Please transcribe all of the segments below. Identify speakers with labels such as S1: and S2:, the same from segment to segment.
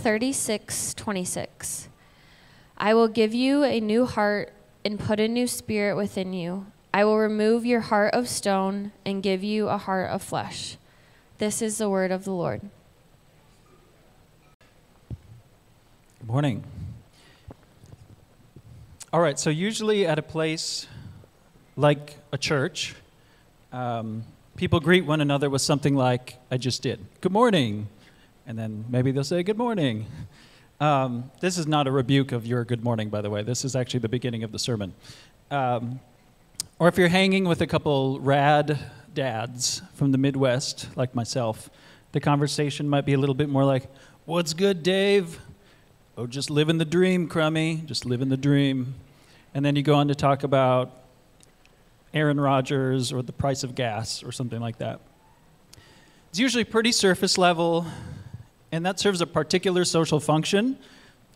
S1: 36 26. I will give you a new heart and put a new spirit within you. I will remove your heart of stone and give you a heart of flesh. This is the word of the Lord.
S2: Good morning. All right, so usually at a place like a church, um, people greet one another with something like, I just did. Good morning. And then maybe they'll say, Good morning. Um, this is not a rebuke of your good morning, by the way. This is actually the beginning of the sermon. Um, or if you're hanging with a couple rad dads from the Midwest, like myself, the conversation might be a little bit more like, What's good, Dave? Oh, just living the dream, Crummy. Just living the dream. And then you go on to talk about Aaron Rodgers or the price of gas or something like that. It's usually pretty surface level, and that serves a particular social function,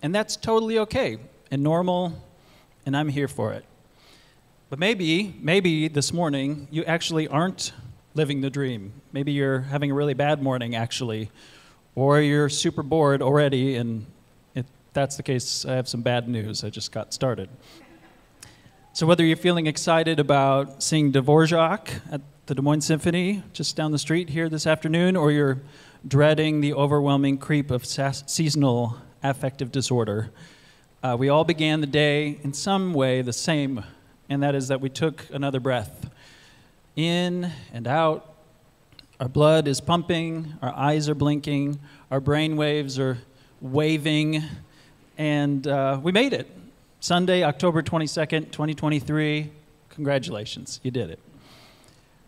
S2: and that's totally okay and normal, and I'm here for it. But maybe, maybe this morning you actually aren't living the dream. Maybe you're having a really bad morning, actually, or you're super bored already, and if that's the case, I have some bad news. I just got started. So, whether you're feeling excited about seeing Dvorak at the Des Moines Symphony just down the street here this afternoon, or you're dreading the overwhelming creep of seasonal affective disorder, uh, we all began the day in some way the same, and that is that we took another breath in and out. Our blood is pumping, our eyes are blinking, our brain waves are waving, and uh, we made it. Sunday, October 22nd, 2023. Congratulations, you did it.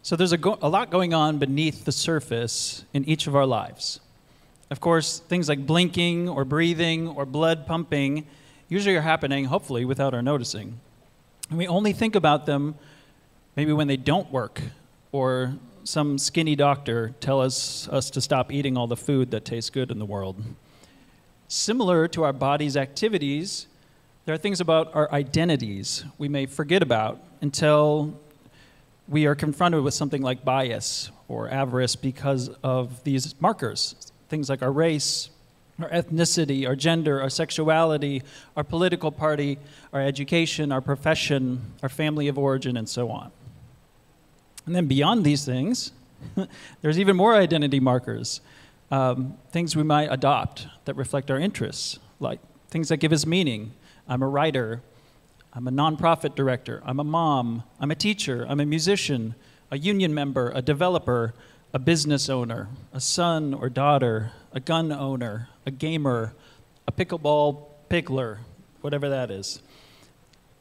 S2: So there's a, go- a lot going on beneath the surface in each of our lives. Of course, things like blinking or breathing or blood pumping usually are happening, hopefully, without our noticing. And we only think about them maybe when they don't work or some skinny doctor tell us, us to stop eating all the food that tastes good in the world. Similar to our body's activities, there are things about our identities we may forget about until we are confronted with something like bias or avarice because of these markers. Things like our race, our ethnicity, our gender, our sexuality, our political party, our education, our profession, our family of origin, and so on. And then beyond these things, there's even more identity markers, um, things we might adopt that reflect our interests, like things that give us meaning, I'm a writer. I'm a nonprofit director. I'm a mom. I'm a teacher. I'm a musician, a union member, a developer, a business owner, a son or daughter, a gun owner, a gamer, a pickleball pickler, whatever that is.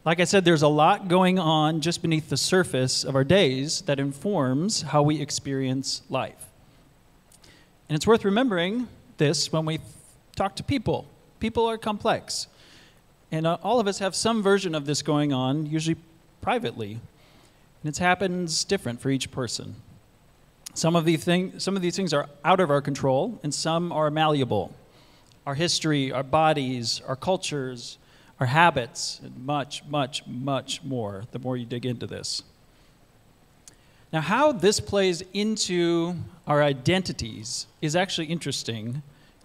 S2: Like I said, there's a lot going on just beneath the surface of our days that informs how we experience life. And it's worth remembering this when we talk to people. People are complex. And uh, all of us have some version of this going on, usually privately. And it happens different for each person. Some of, these thing, some of these things are out of our control, and some are malleable. Our history, our bodies, our cultures, our habits, and much, much, much more the more you dig into this. Now, how this plays into our identities is actually interesting,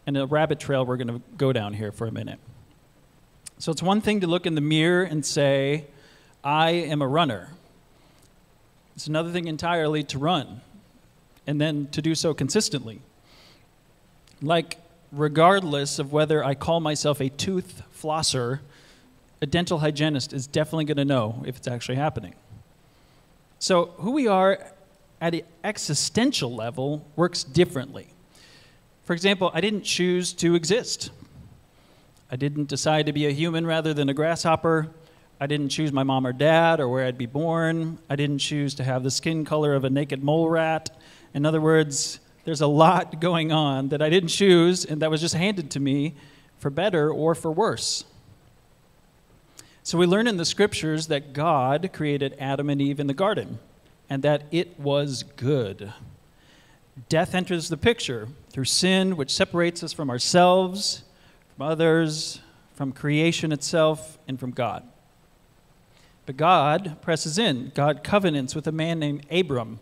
S2: and a rabbit trail we're going to go down here for a minute. So it's one thing to look in the mirror and say, I am a runner. It's another thing entirely to run and then to do so consistently. Like, regardless of whether I call myself a tooth flosser, a dental hygienist is definitely going to know if it's actually happening. So, who we are at an existential level works differently. For example, I didn't choose to exist. I didn't decide to be a human rather than a grasshopper. I didn't choose my mom or dad or where I'd be born. I didn't choose to have the skin color of a naked mole rat. In other words, there's a lot going on that I didn't choose and that was just handed to me for better or for worse. So we learn in the scriptures that God created Adam and Eve in the garden and that it was good. Death enters the picture through sin, which separates us from ourselves from others, from creation itself, and from God. But God presses in. God covenants with a man named Abram.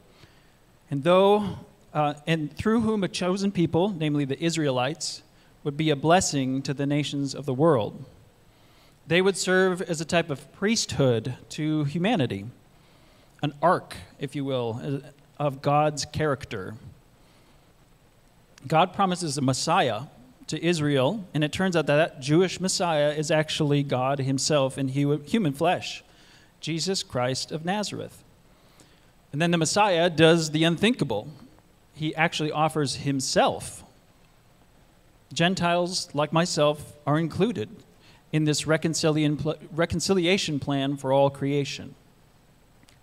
S2: And though, uh, and through whom a chosen people, namely the Israelites, would be a blessing to the nations of the world. They would serve as a type of priesthood to humanity, an ark, if you will, of God's character. God promises a Messiah to Israel, and it turns out that that Jewish Messiah is actually God Himself in human flesh, Jesus Christ of Nazareth. And then the Messiah does the unthinkable. He actually offers Himself. Gentiles, like myself, are included in this reconciliation plan for all creation.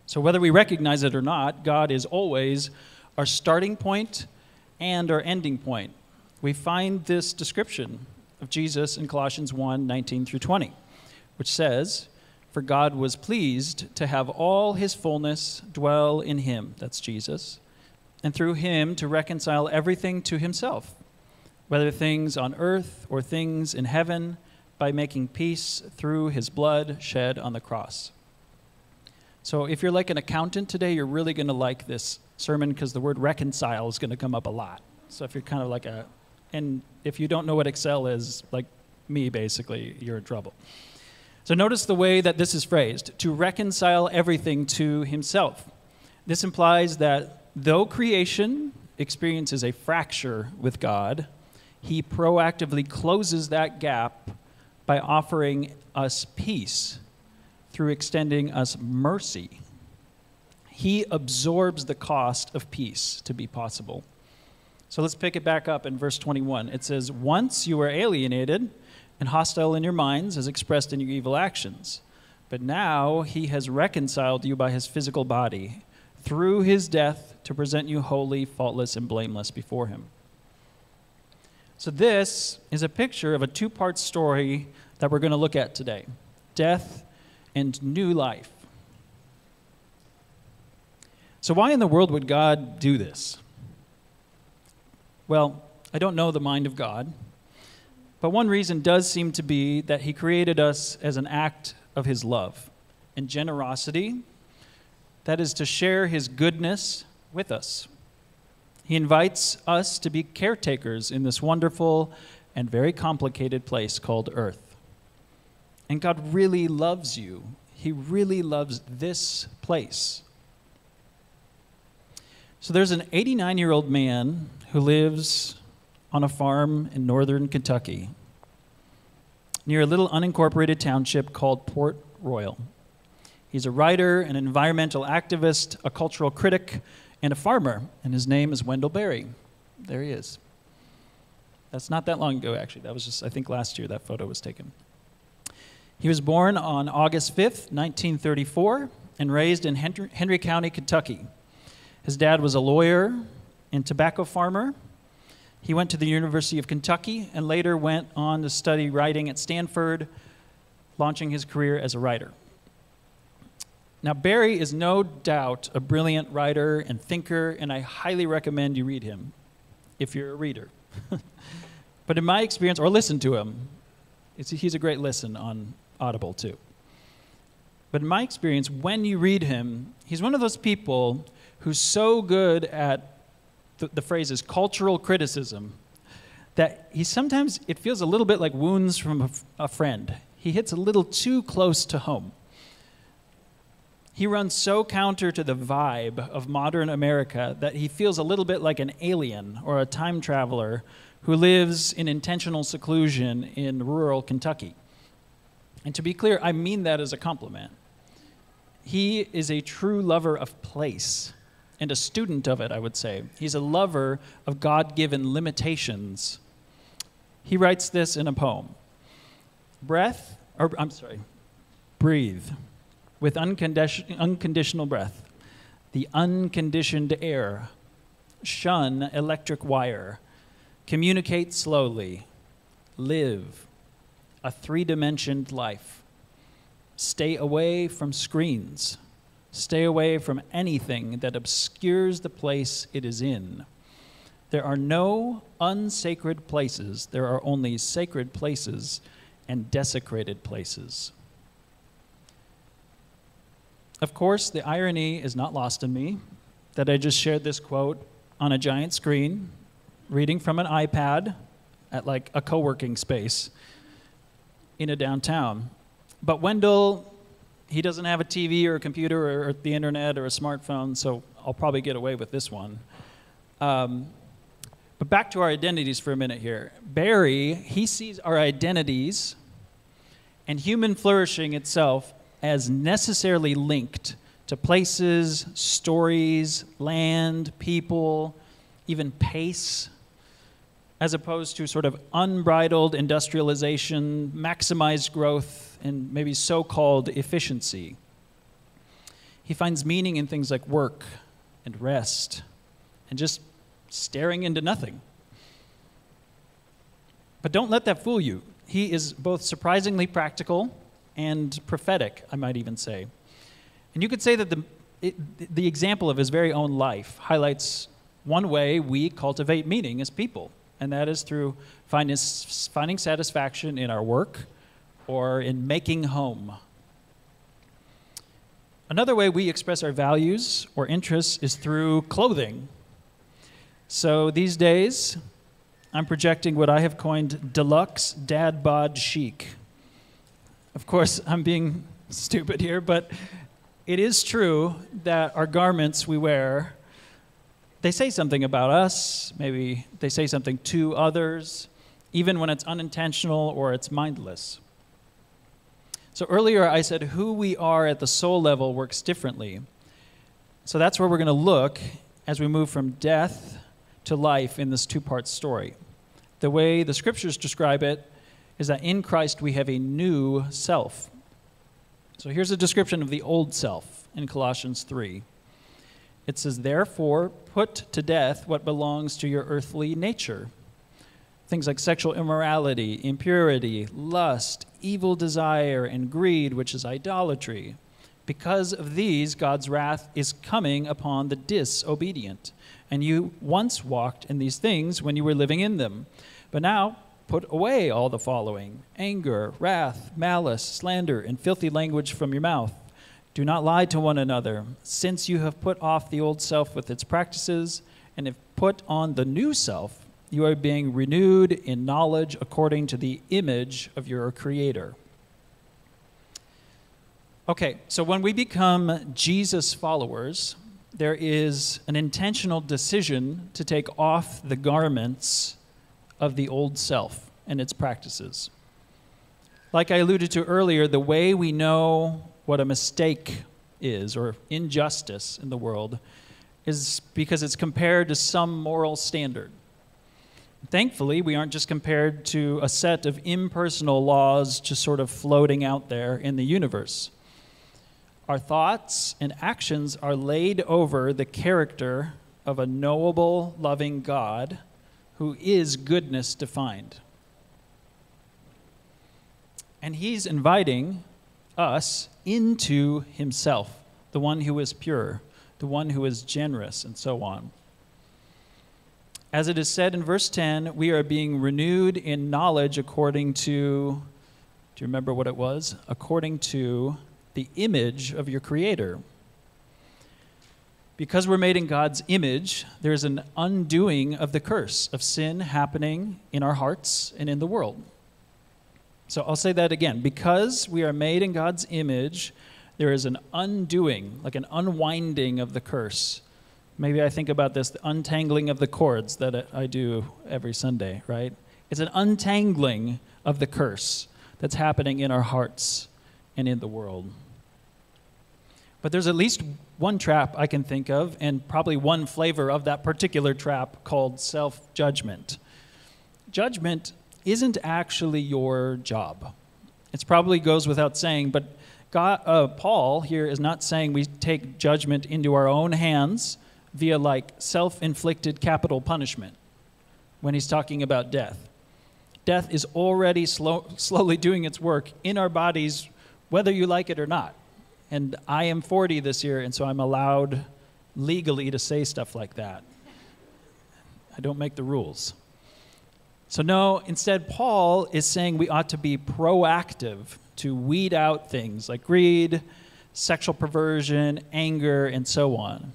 S2: So, whether we recognize it or not, God is always our starting point and our ending point. We find this description of Jesus in Colossians 1 19 through 20, which says, For God was pleased to have all his fullness dwell in him, that's Jesus, and through him to reconcile everything to himself, whether things on earth or things in heaven, by making peace through his blood shed on the cross. So, if you're like an accountant today, you're really going to like this sermon because the word reconcile is going to come up a lot. So, if you're kind of like a, and if you don't know what Excel is, like me basically, you're in trouble. So, notice the way that this is phrased to reconcile everything to himself. This implies that though creation experiences a fracture with God, he proactively closes that gap by offering us peace through extending us mercy. He absorbs the cost of peace to be possible. So let's pick it back up in verse 21. It says, Once you were alienated and hostile in your minds, as expressed in your evil actions. But now he has reconciled you by his physical body through his death to present you holy, faultless, and blameless before him. So, this is a picture of a two part story that we're going to look at today death and new life. So, why in the world would God do this? Well, I don't know the mind of God, but one reason does seem to be that He created us as an act of His love and generosity, that is, to share His goodness with us. He invites us to be caretakers in this wonderful and very complicated place called earth. And God really loves you. He really loves this place. So there's an 89 year old man who lives on a farm in northern Kentucky near a little unincorporated township called Port Royal. He's a writer, an environmental activist, a cultural critic, and a farmer, and his name is Wendell Berry. There he is. That's not that long ago, actually. That was just, I think, last year that photo was taken. He was born on August 5th, 1934, and raised in Henry, Henry County, Kentucky. His dad was a lawyer and tobacco farmer. He went to the University of Kentucky and later went on to study writing at Stanford, launching his career as a writer. Now, Berry is no doubt a brilliant writer and thinker, and I highly recommend you read him if you're a reader. but in my experience, or listen to him, he's a great listen on Audible too. But in my experience, when you read him, he's one of those people who's so good at the, the phrase is cultural criticism that he sometimes it feels a little bit like wounds from a, a friend. He hits a little too close to home. He runs so counter to the vibe of modern America that he feels a little bit like an alien or a time traveler who lives in intentional seclusion in rural Kentucky. And to be clear, I mean that as a compliment. He is a true lover of place and a student of it, I would say. He's a lover of God given limitations. He writes this in a poem Breath, or I'm sorry, breathe with uncondi- unconditional breath, the unconditioned air, shun electric wire, communicate slowly, live a three dimensioned life. Stay away from screens. Stay away from anything that obscures the place it is in. There are no unsacred places, there are only sacred places and desecrated places. Of course, the irony is not lost on me that I just shared this quote on a giant screen, reading from an iPad at like a co working space in a downtown. But Wendell, he doesn't have a TV or a computer or, the internet or a smartphone, so I'll probably get away with this one. Um, but back to our identities for a minute here. Berry, he sees our identities and human flourishing itself as necessarily linked to places, stories, land, people, even pace, as opposed to sort of unbridled industrialization, maximized growth, and maybe so called efficiency. He finds meaning in things like work and rest and just staring into nothing. But don't let that fool you. He is both surprisingly practical and prophetic, I might even say. And you could say that the, it, the example of his very own life highlights one way we cultivate meaning as people, and that is through finding, finding satisfaction in our work or in making home. Another way we express our values or interests is through clothing. So these days, I'm projecting what I have coined deluxe dad bod chic. Of course, I'm being stupid here, but it is true that our garments we wear they say something about us maybe they say something to others even when it's unintentional or it's mindless so earlier i said who we are at the soul level works differently so that's where we're going to look as we move from death to life in this two part story the way the scriptures describe it is that in christ we have a new self so here's a description of the old self in Colossians 3. It says, Therefore, put to death what belongs to your earthly nature. Things like sexual immorality, impurity, lust, evil desire, and greed, which is idolatry. Because of these, God's wrath is coming upon the disobedient. And you once walked in these things when you were living in them. But now, Put away all the following anger, wrath, malice, slander, and filthy language from your mouth. Do not lie to one another, since you have put off the old self with its practices, and have put on the new self. You are being renewed in knowledge according to the image of your Creator. Okay, so when we become Jesus followers, there is an intentional decision to take off the garments of the old self and its practices. Like I alluded to earlier, the way we know what a mistake is or injustice in the world is because it's compared to some moral standard. Thankfully, we aren't just compared to a set of impersonal laws just sort of floating out there in the universe. Our thoughts and actions are laid over the character of a knowable, loving God who is goodness defined. And he's inviting us into himself, the one who is pure, the one who is generous, and so on. As it is said in verse 10, we are being renewed in knowledge according to, do you remember what it was? According to the image of your Creator. Because we're made in God's image, there's an undoing of the curse of sin happening in our hearts and in the world. So I'll say that again. Because we are made in God's image, there is an undoing, like an unwinding of the curse. Maybe I think about this the untangling of the cords that I do every Sunday, right? It's an untangling of the curse that's happening in our hearts and in the world. But there's at least one trap I can think of, and probably one flavor of that particular trap called self judgment. Judgment isn't actually your job. It probably goes without saying, but God, uh, Paul here is not saying we take judgment into our own hands via like self inflicted capital punishment when he's talking about death. Death is already slow, slowly doing its work in our bodies, whether you like it or not. And I am 40 this year, and so I'm allowed legally to say stuff like that. I don't make the rules. So, no, instead, Paul is saying we ought to be proactive to weed out things like greed, sexual perversion, anger, and so on.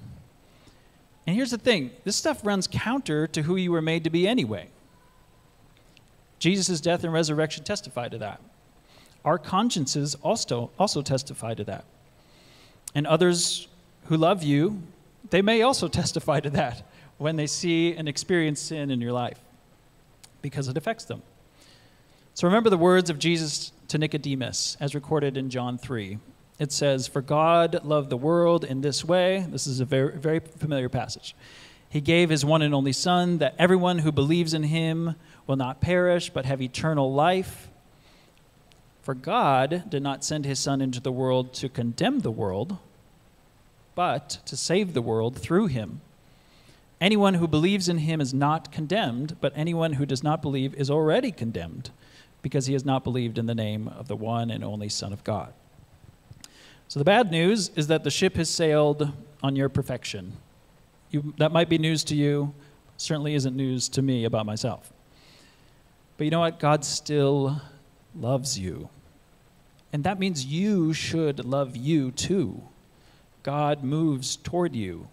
S2: And here's the thing this stuff runs counter to who you were made to be anyway. Jesus' death and resurrection testify to that. Our consciences also, also testify to that. And others who love you, they may also testify to that when they see and experience sin in your life because it affects them. So remember the words of Jesus to Nicodemus as recorded in John 3. It says, For God loved the world in this way. This is a very, very familiar passage. He gave his one and only Son that everyone who believes in him will not perish but have eternal life. For God did not send his Son into the world to condemn the world, but to save the world through him. Anyone who believes in him is not condemned, but anyone who does not believe is already condemned, because he has not believed in the name of the one and only Son of God. So the bad news is that the ship has sailed on your perfection. You, that might be news to you, certainly isn't news to me about myself. But you know what? God still loves you. And that means you should love you too. God moves toward you.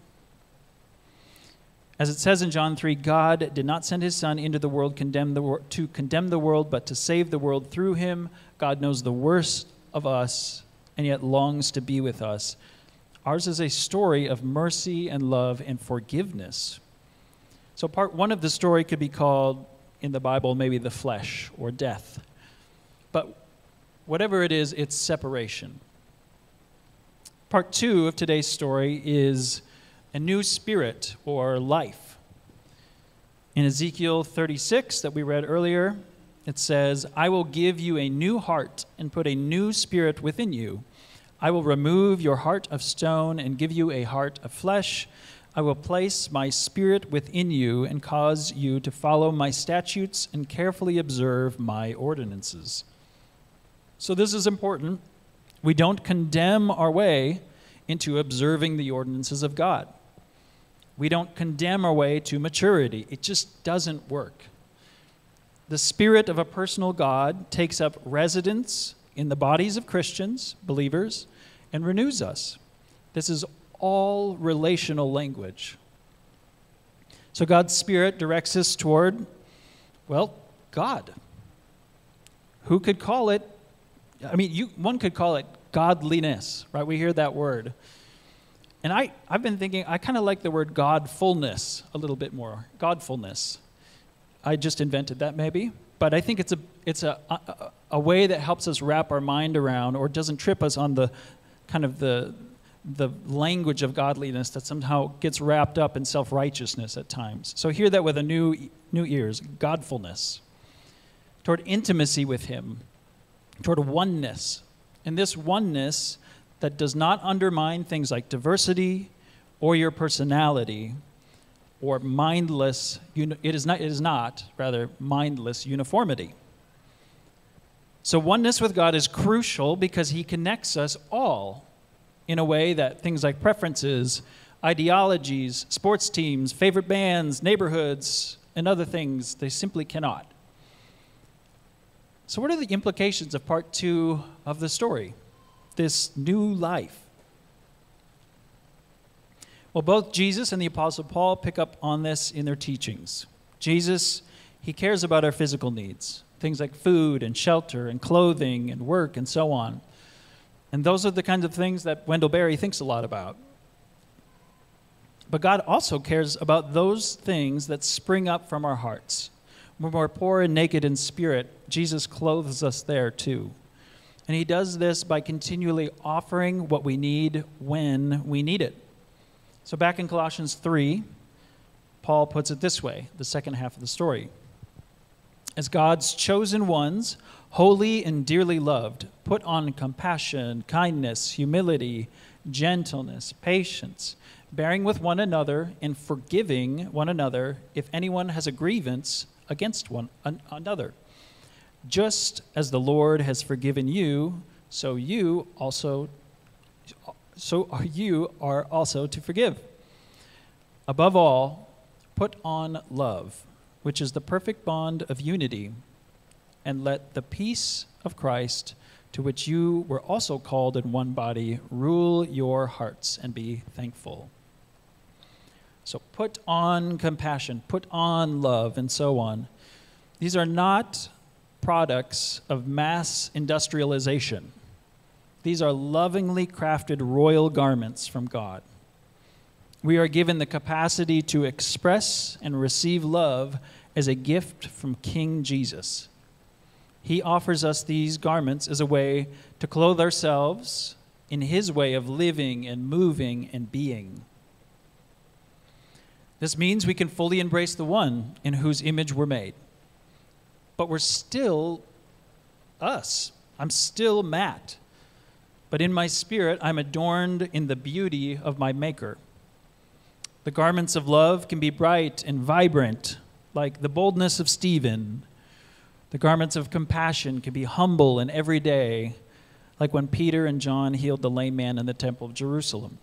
S2: As it says in John 3, God did not send his Son into the world condemn the wor- to condemn the world, but to save the world through him. God knows the worst of us and yet longs to be with us. Ours is a story of mercy and love and forgiveness. So, part one of the story could be called in the Bible maybe the flesh or death. But whatever it is, it's separation. Part two of today's story is a new spirit or life. In Ezekiel 36, that we read earlier, it says, I will give you a new heart and put a new spirit within you. I will remove your heart of stone and give you a heart of flesh. I will place my spirit within you and cause you to follow my statutes and carefully observe my ordinances. So, this is important. We don't condemn our way into observing the ordinances of God. We don't condemn our way to maturity. It just doesn't work. The Spirit of a personal God takes up residence in the bodies of Christians, believers, and renews us. This is all relational language. So God's Spirit directs us toward, well, God. Who could call it? I mean, you, one could call it godliness, right? We hear that word. And I, I've been thinking, I kind of like the word godfulness a little bit more. Godfulness. I just invented that maybe. But I think it's, a, it's a, a, a way that helps us wrap our mind around or doesn't trip us on the kind of the, the language of godliness that somehow gets wrapped up in self righteousness at times. So hear that with a new, new ears godfulness, toward intimacy with Him, toward oneness. And this oneness that does not undermine things like diversity or your personality or mindless, it is not, it is not rather, mindless uniformity. So, oneness with God is crucial because He connects us all in a way that things like preferences, ideologies, sports teams, favorite bands, neighborhoods, and other things, they simply cannot. So, what are the implications of part two of the story? This new life. Well, both Jesus and the Apostle Paul pick up on this in their teachings. Jesus, he cares about our physical needs, things like food and shelter and clothing and work and so on. And those are the kinds of things that Wendell Berry thinks a lot about. But God also cares about those things that spring up from our hearts. When we're poor and naked in spirit, Jesus clothes us there too. And he does this by continually offering what we need when we need it. So, back in Colossians 3, Paul puts it this way the second half of the story. As God's chosen ones, holy and dearly loved, put on compassion, kindness, humility, gentleness, patience, bearing with one another, and forgiving one another if anyone has a grievance against one another. Just as the Lord has forgiven you, so you also so are you are also to forgive. Above all, put on love, which is the perfect bond of unity, and let the peace of Christ, to which you were also called in one body, rule your hearts and be thankful. So put on compassion, put on love, and so on. These are not products of mass industrialization. These are lovingly crafted royal garments from God. We are given the capacity to express and receive love as a gift from King Jesus. He offers us these garments as a way to clothe ourselves in His way of living and moving and being. This means we can fully embrace the one in whose image we're made. But we're still us. I'm still Matt. But in my spirit, I'm adorned in the beauty of my Maker. The garments of love can be bright and vibrant, like the boldness of Stephen. The garments of compassion can be humble and everyday, like when Peter and John healed the lame man in the temple of Jerusalem.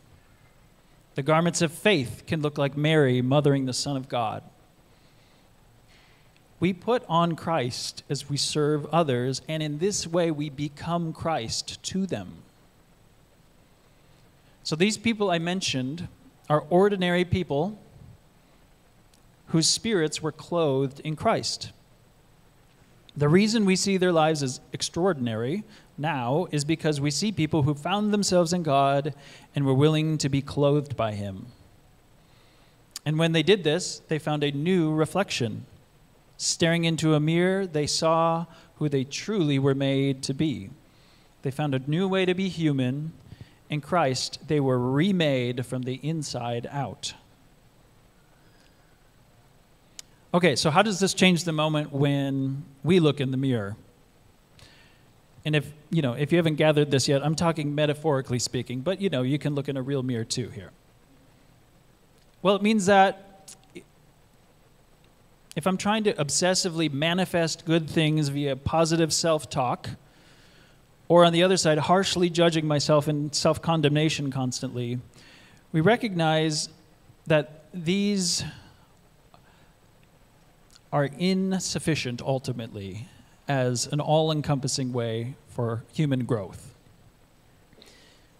S2: The garments of faith can look like Mary mothering the Son of God. We put on Christ as we serve others, and in this way we become Christ to them. So, these people I mentioned are ordinary people whose spirits were clothed in Christ. The reason we see their lives as extraordinary now is because we see people who found themselves in God and were willing to be clothed by Him. And when they did this, they found a new reflection. Staring into a mirror, they saw who they truly were made to be. They found a new way to be human in Christ, they were remade from the inside out. Okay, so how does this change the moment when we look in the mirror? And if, you know, if you haven't gathered this yet, I'm talking metaphorically speaking, but you know, you can look in a real mirror too here. Well, it means that if I'm trying to obsessively manifest good things via positive self-talk, or on the other side, harshly judging myself in self condemnation constantly, we recognize that these are insufficient ultimately as an all encompassing way for human growth.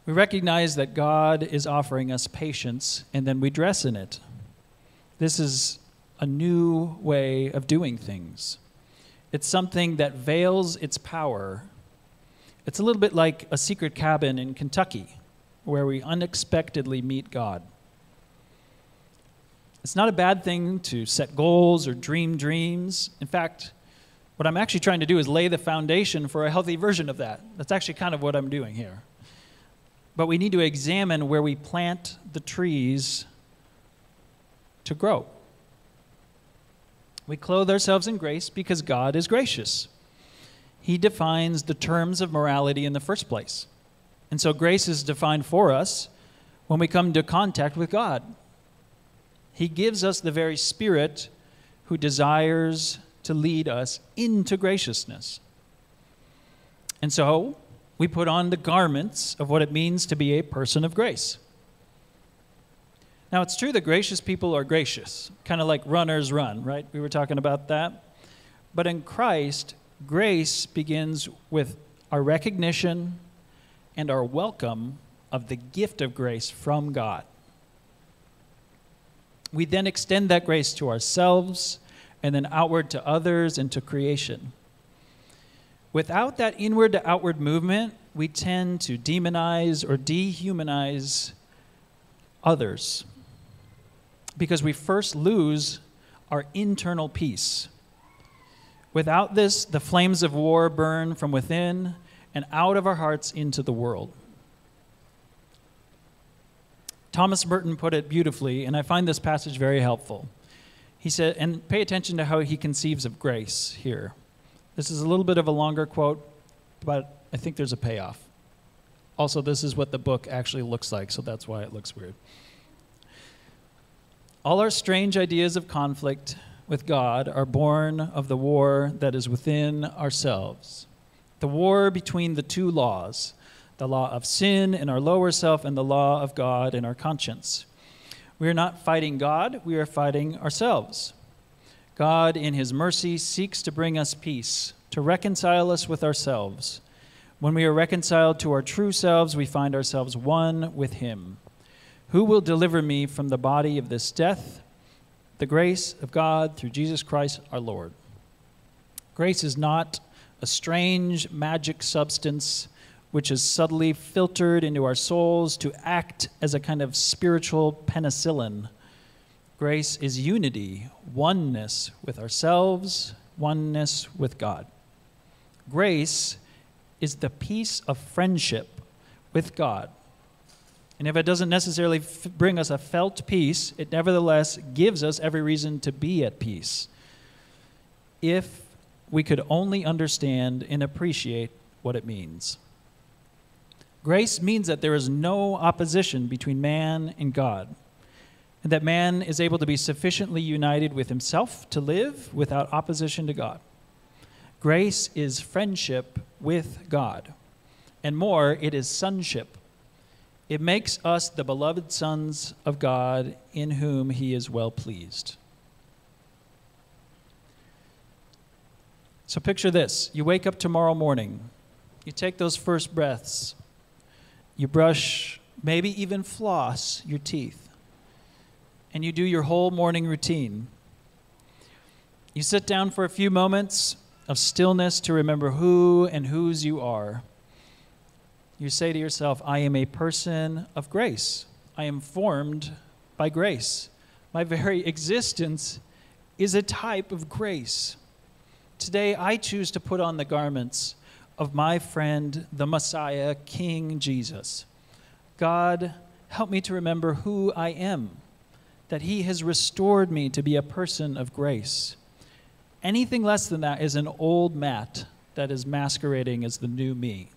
S2: We recognize that God is offering us patience and then we dress in it. This is a new way of doing things. It's something that veils its power it's a little bit like a secret cabin in Kentucky where we unexpectedly meet God. It's not a bad thing to set goals or dream dreams. In fact, what I'm actually trying to do is lay the foundation for a healthy version of that. That's actually kind of what I'm doing here. But we need to examine where we plant the trees to grow. We clothe ourselves in grace because God is gracious he defines the terms of morality in the first place. And so grace is defined for us when we come into contact with God. He gives us the very Spirit who desires to lead us into graciousness. And so we put on the garments of what it means to be a person of grace. Now, it's true that gracious people are gracious, kind of like runners run, right? We were talking about that. But in Christ, Grace begins with our recognition and our welcome of the gift of grace from God. We then extend that grace to ourselves and then outward to others and to creation. Without that inward to outward movement, we tend to demonize or dehumanize others because we first lose our internal peace. Without this, the flames of war burn from within and out of our hearts into the world. Thomas Merton put it beautifully, and I find this passage very helpful. He said, and pay attention to how he conceives of grace here. This is a little bit of a longer quote, but I think there's a payoff. Also, this is what the book actually looks like, so that's why it looks weird. All our strange ideas of conflict, with God are born of the war that is within ourselves. The war between the two laws the law of sin in our lower self and the law of God in our conscience. We are not fighting God, we are fighting ourselves. God, in His mercy, seeks to bring us peace, to reconcile us with ourselves. When we are reconciled to our true selves, we find ourselves one with Him. Who will deliver me from the body of this death? The grace of God through Jesus Christ our Lord. Grace is not a strange magic substance which is subtly filtered into our souls to act as a kind of spiritual penicillin. Grace is unity, oneness with ourselves, oneness with God. Grace is the peace of friendship with God. And if it doesn't necessarily bring us a felt peace, it nevertheless gives us every reason to be at peace. If we could only understand and appreciate what it means. Grace means that there is no opposition between man and God, and that man is able to be sufficiently united with himself to live without opposition to God. Grace is friendship with God, and more, it is sonship. It makes us the beloved sons of God in whom he is well pleased. So picture this you wake up tomorrow morning, you take those first breaths you brush, maybe even floss your teeth, and you do your whole morning routine. You sit down for a few moments of stillness to remember who and whose you are. You say to yourself, I am a person of grace. I am formed by grace. My very existence is a type of grace. Today, I choose to put on the garments of my friend, the Messiah, King Jesus. God, help me to remember who I am, that He has restored me to be a person of grace. Anything less than that is an old Matt that is masquerading as the new me.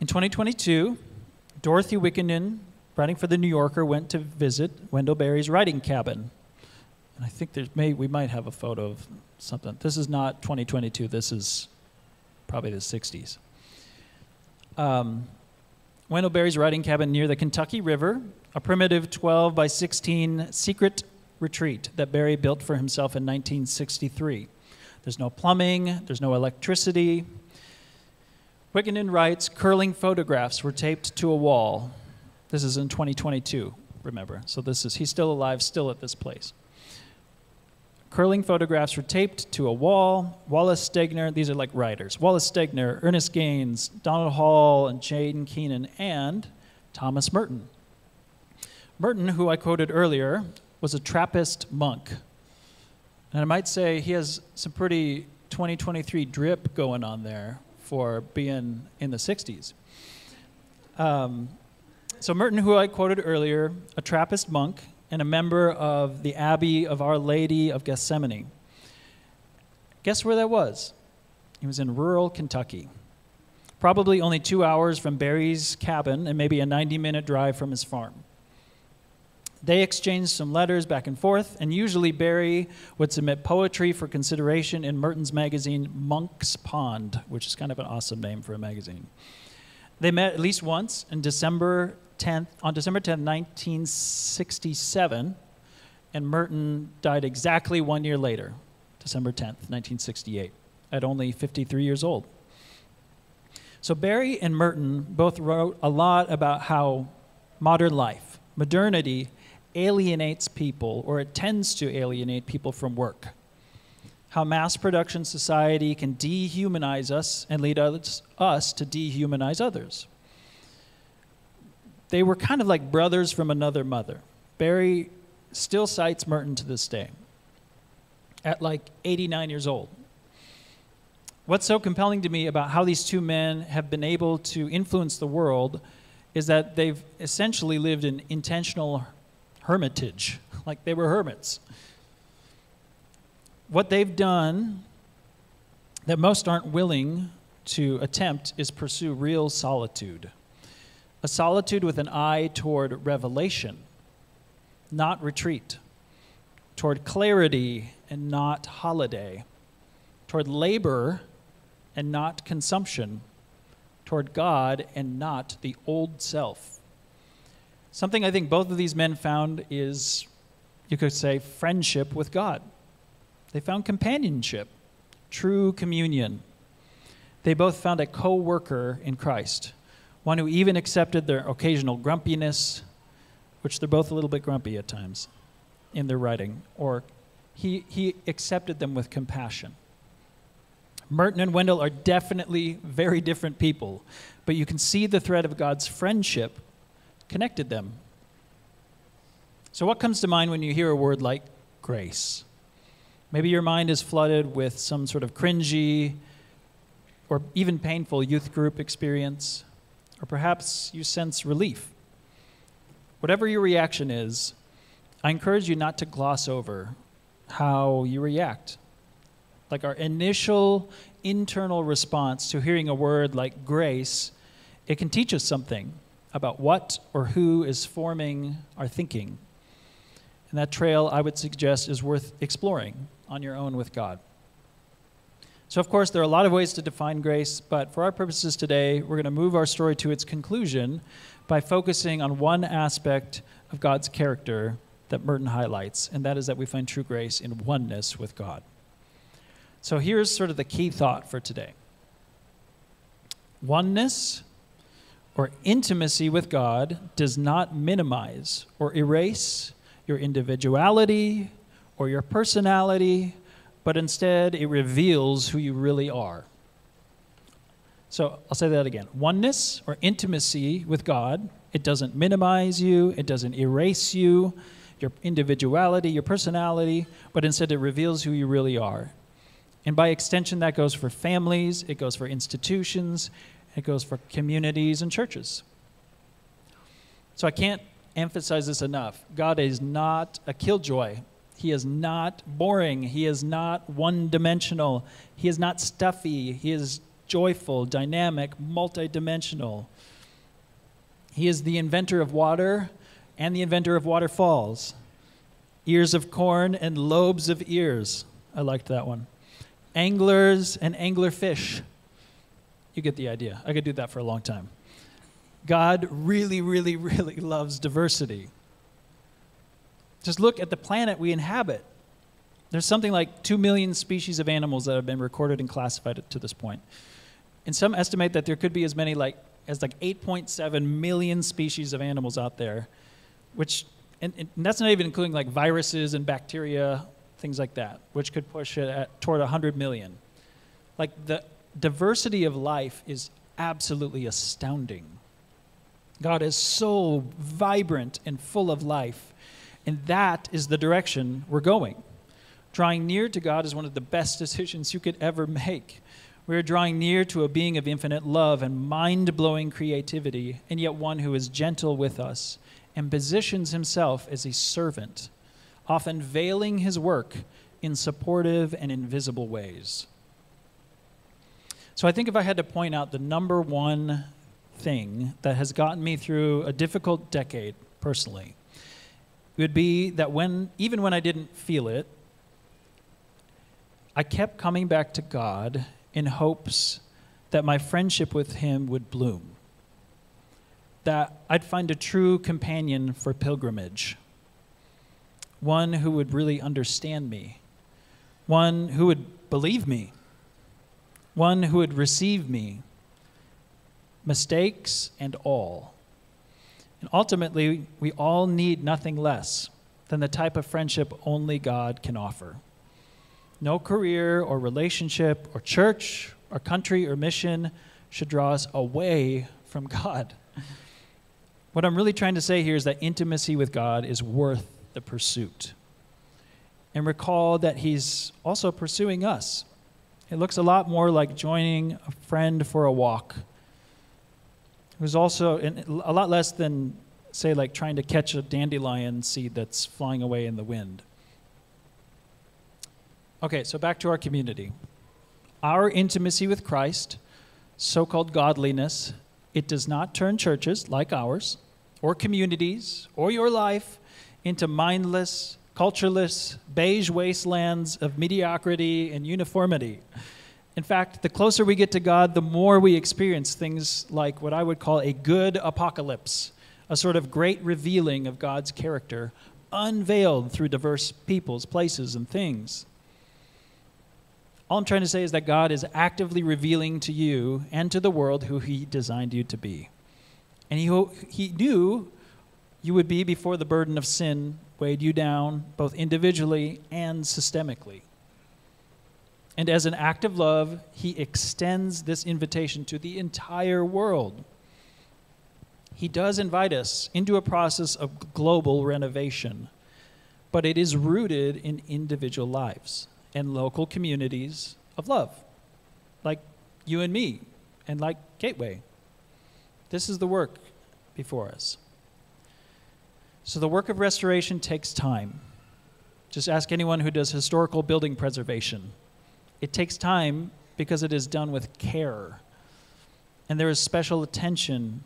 S2: In 2022, Dorothy Wickenden, writing for The New Yorker, went to visit Wendell Berry's writing cabin. And I think there's may, we might have a photo of something. This is not 2022. This is probably the 60s. Um, Wendell Berry's writing cabin near the Kentucky River, a primitive 12 by 16 secret retreat that Berry built for himself in 1963. There's no plumbing, there's no electricity. Wickenden writes curling photographs were taped to a wall. This is in 2022, remember. So this is he's still alive, still at this place. Curling photographs were taped to a wall. Wallace Stegner, these are like writers. Wallace Stegner, Ernest Gaines, Donald Hall, and Jane Kenyon, and Thomas Merton. Merton, who I quoted earlier, was a Trappist monk. And I might say he has some pretty 2023 drip going on there for being in the 60s. Um, so, Merton, who I quoted earlier, a Trappist monk, and a member of the Abbey of Our Lady of Gethsemani. Guess where that was? He was in rural Kentucky. Probably only two hours from Berry's cabin and maybe a 90 minute drive from his farm. They exchanged some letters back and forth, and usually Berry would submit poetry for consideration in Merton's magazine Monk's Pond, which is kind of an awesome name for a magazine. They met at least once in December 10th, on December 10th, 1967, and Merton died exactly one year later, December 10th, 1968, at only 53 years old. So Berry and Merton both wrote a lot about how modern life, modernity, alienates people, or it tends to alienate people from work. How mass production society can dehumanize us and lead us, us to dehumanize others they were kind of like brothers from another mother. Berry still cites Merton to this day at like 89 years old. What's so compelling to me about how these two men have been able to influence the world is that they've essentially lived in intentional hermitage, like they were hermits. What they've done that most aren't willing to attempt is pursue real solitude a solitude with an eye toward revelation, not retreat, toward clarity and not holiday, toward labor and not consumption, toward God and not the old self. Something I think both of these men found is, you could say, friendship with God. They found companionship, true communion. They both found a co worker in Christ one who even accepted their occasional grumpiness, which they're both a little bit grumpy at times in their writing, or he, he accepted them with compassion. Merton and Wendell are definitely very different people, but you can see the thread of God's friendship connected them. So, what comes to mind when you hear a word like grace? Maybe your mind is flooded with some sort of cringy or even painful youth group experience, or perhaps you sense relief. Whatever your reaction is, I encourage you not to gloss over how you react. Like our initial internal response to hearing a word like grace, it can teach us something about what or who is forming our thinking. And that trail, I would suggest, is worth exploring on your own with God. So, of course, there are a lot of ways to define grace, but for our purposes today, we're going to move our story to its conclusion by focusing on one aspect of God's character that Merton highlights, and that is that we find true grace in oneness with God. So, here's sort of the key thought for today oneness or intimacy with God does not minimize or erase your individuality or your personality but instead it reveals who you really are. So I'll say that again. Oneness or intimacy with God, it doesn't minimize you, it doesn't erase you, your individuality, your personality, but instead it reveals who you really are. And by extension, that goes for families, it goes for institutions, it goes for communities and churches. So I can't emphasize this enough. God is not a killjoy he is not boring. He is not one dimensional. He is not stuffy. He is joyful, dynamic, multidimensional. He is the inventor of water and the inventor of waterfalls, ears of corn and lobes of ears. I liked that one. Anglers and anglerfish. You get the idea. I could do that for a long time. God really, really, really loves diversity. Just look at the planet we inhabit. There's something like 2 million species of animals that have been recorded and classified to this point. And some estimate that there could be as many like as like 8.7 million species of animals out there, which and, and that's not even including like viruses and bacteria, things like that, which could push it at, toward 100 million. Like the diversity of life is absolutely astounding. God is so vibrant and full of life and that is the direction we're going. Drawing near to God is one of the best decisions you could ever make. We are drawing near to a being of infinite love and mind blowing creativity, and yet one who is gentle with us and positions himself as a servant, often veiling his work in supportive and invisible ways. So I think if I had to point out the number one thing that has gotten me through a difficult decade personally, it would be that when, even when I didn't feel it, I kept coming back to God in hopes that my friendship with Him would bloom, that I'd find a true companion for pilgrimage, one who would really understand me, one who would believe me, one who would receive me, mistakes and all. And ultimately, we all need nothing less than the type of friendship only God can offer. No career or relationship or church or country or mission should draw us away from God. What I'm really trying to say here is that intimacy with God is worth the pursuit. And recall that He's also pursuing us. It looks a lot more like joining a friend for a walk who's also a lot less than, say, like trying to catch a dandelion seed that's flying away in the wind. Okay, so back to our community. Our intimacy with Christ, so called godliness, it does not turn churches like ours, or communities, or your life into mindless, cultureless, beige wastelands of mediocrity and uniformity. In fact, the closer we get to God, the more we experience things like what I would call a good apocalypse, a sort of great revealing of God's character, unveiled through diverse peoples, places, and things. All I'm trying to say is that God is actively revealing to you and to the world who He designed you to be. And He, he knew you would be before the burden of sin weighed you down, both individually and systemically. And as an act of love, he extends this invitation to the entire world. He does invite us into a process of global renovation, but it is rooted in individual lives and local communities of love, like you and me, and like Gateway. This is the work before us. So, the work of restoration takes time. Just ask anyone who does historical building preservation. It takes time because it is done with care. And there is special attention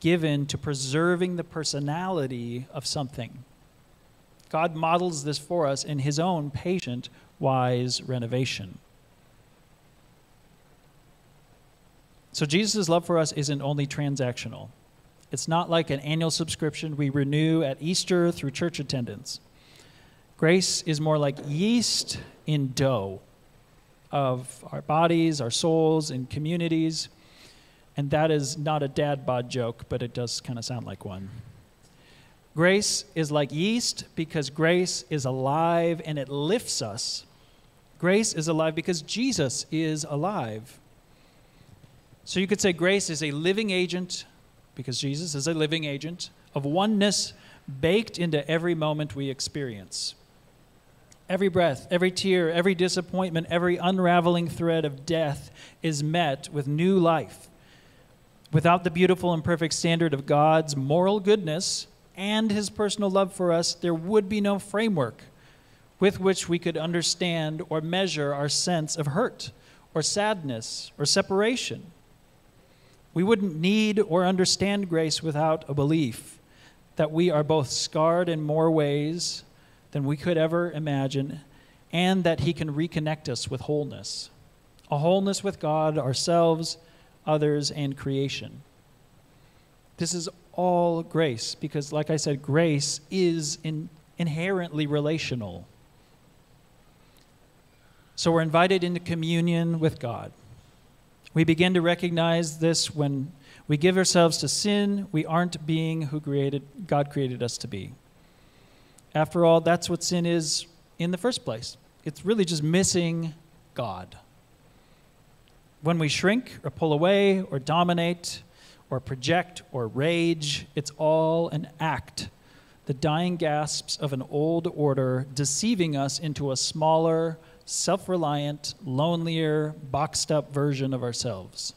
S2: given to preserving the personality of something. God models this for us in his own patient, wise renovation. So, Jesus' love for us isn't only transactional. It's not like an annual subscription we renew at Easter through church attendance. Grace is more like yeast in dough of our bodies, our souls, and communities. And that is not a dad bod joke, but it does kind of sound like one. Grace is like yeast because grace is alive and it lifts us. Grace is alive because Jesus is alive. So you could say grace is a living agent, because Jesus is a living agent, of oneness baked into every moment we experience. Every breath, every tear, every disappointment, every unraveling thread of death is met with new life. Without the beautiful and perfect standard of God's moral goodness and his personal love for us, there would be no framework with which we could understand or measure our sense of hurt or sadness or separation. We wouldn't need or understand grace without a belief that we are both scarred in more ways than we could ever imagine, and that He can reconnect us with wholeness a wholeness with God, ourselves, others, and creation. This is all grace because, like I said, grace is in, inherently relational. So we're invited into communion with God. We begin to recognize this when we give ourselves to sin, we aren't being who created, God created us to be. After all, that's what sin is in the first place. It's really just missing God. When we shrink or pull away or dominate or project or rage, it's all an act. The dying gasps of an old order deceiving us into a smaller, self reliant, lonelier, boxed up version of ourselves.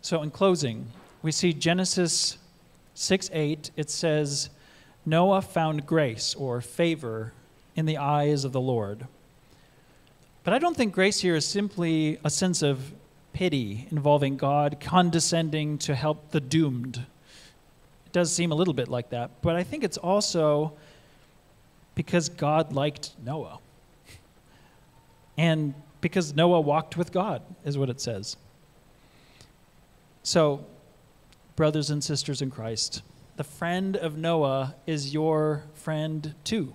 S2: So, in closing, we see Genesis 6 8, it says, Noah found grace or favor in the eyes of the Lord. But I don't think grace here is simply a sense of pity involving God condescending to help the doomed. It does seem a little bit like that, but I think it's also because God liked Noah. And because Noah walked with God, is what it says. So, brothers and sisters in Christ, the friend of Noah is your friend too.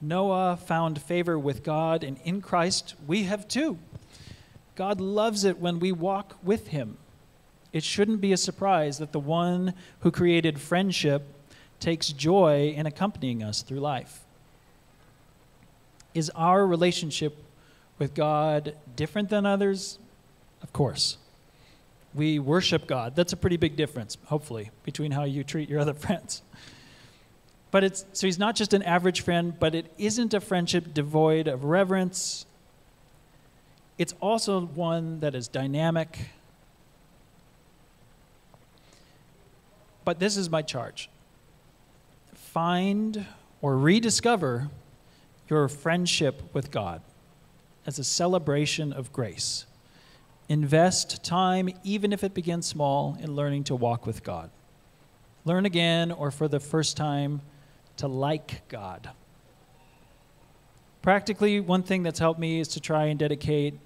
S2: Noah found favor with God, and in Christ we have too. God loves it when we walk with him. It shouldn't be a surprise that the one who created friendship takes joy in accompanying us through life. Is our relationship with God different than others? Of course we worship God. That's a pretty big difference, hopefully, between how you treat your other friends. But it's so he's not just an average friend, but it isn't a friendship devoid of reverence. It's also one that is dynamic. But this is my charge. Find or rediscover your friendship with God as a celebration of grace. Invest time, even if it begins small, in learning to walk with God. Learn again, or for the first time, to like God. Practically, one thing that's helped me is to try and dedicate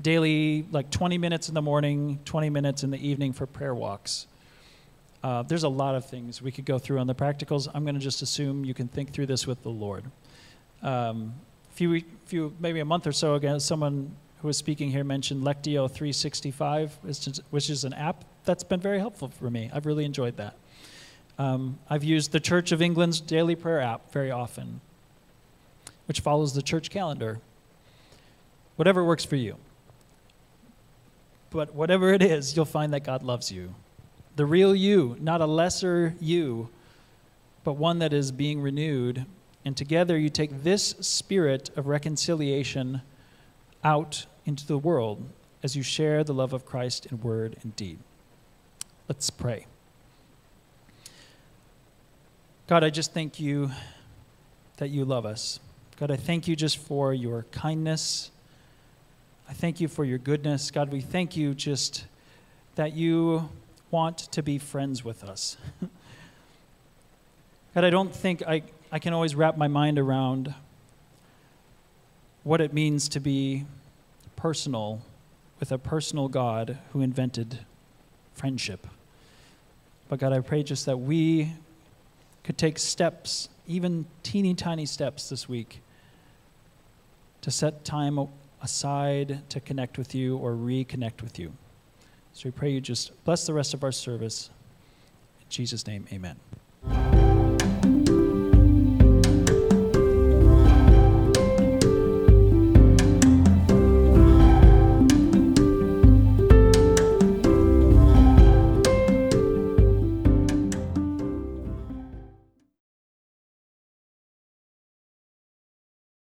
S2: daily, like 20 minutes in the morning, 20 minutes in the evening for prayer walks. Uh, there's a lot of things we could go through on the practicals. I'm going to just assume you can think through this with the Lord. Um, few, few, maybe a month or so ago, someone who was speaking here mentioned Lectio 365, which is an app that's been very helpful for me. I've really enjoyed that. Um, I've used the Church of England's daily prayer app very often, which follows the church calendar. Whatever works for you. But whatever it is, you'll find that God loves you. The real you, not a lesser you, but one that is being renewed. And together you take this spirit of reconciliation out into the world as you share the love of Christ in word and deed. Let's pray. God, I just thank you that you love us. God, I thank you just for your kindness. I thank you for your goodness. God, we thank you just that you want to be friends with us. God, I don't think I, I can always wrap my mind around what it means to be personal with a personal God who invented friendship. But God, I pray just that we could take steps, even teeny tiny steps this week, to set time aside to connect with you or reconnect with you. So we pray you just bless the rest of our service. In Jesus' name, amen.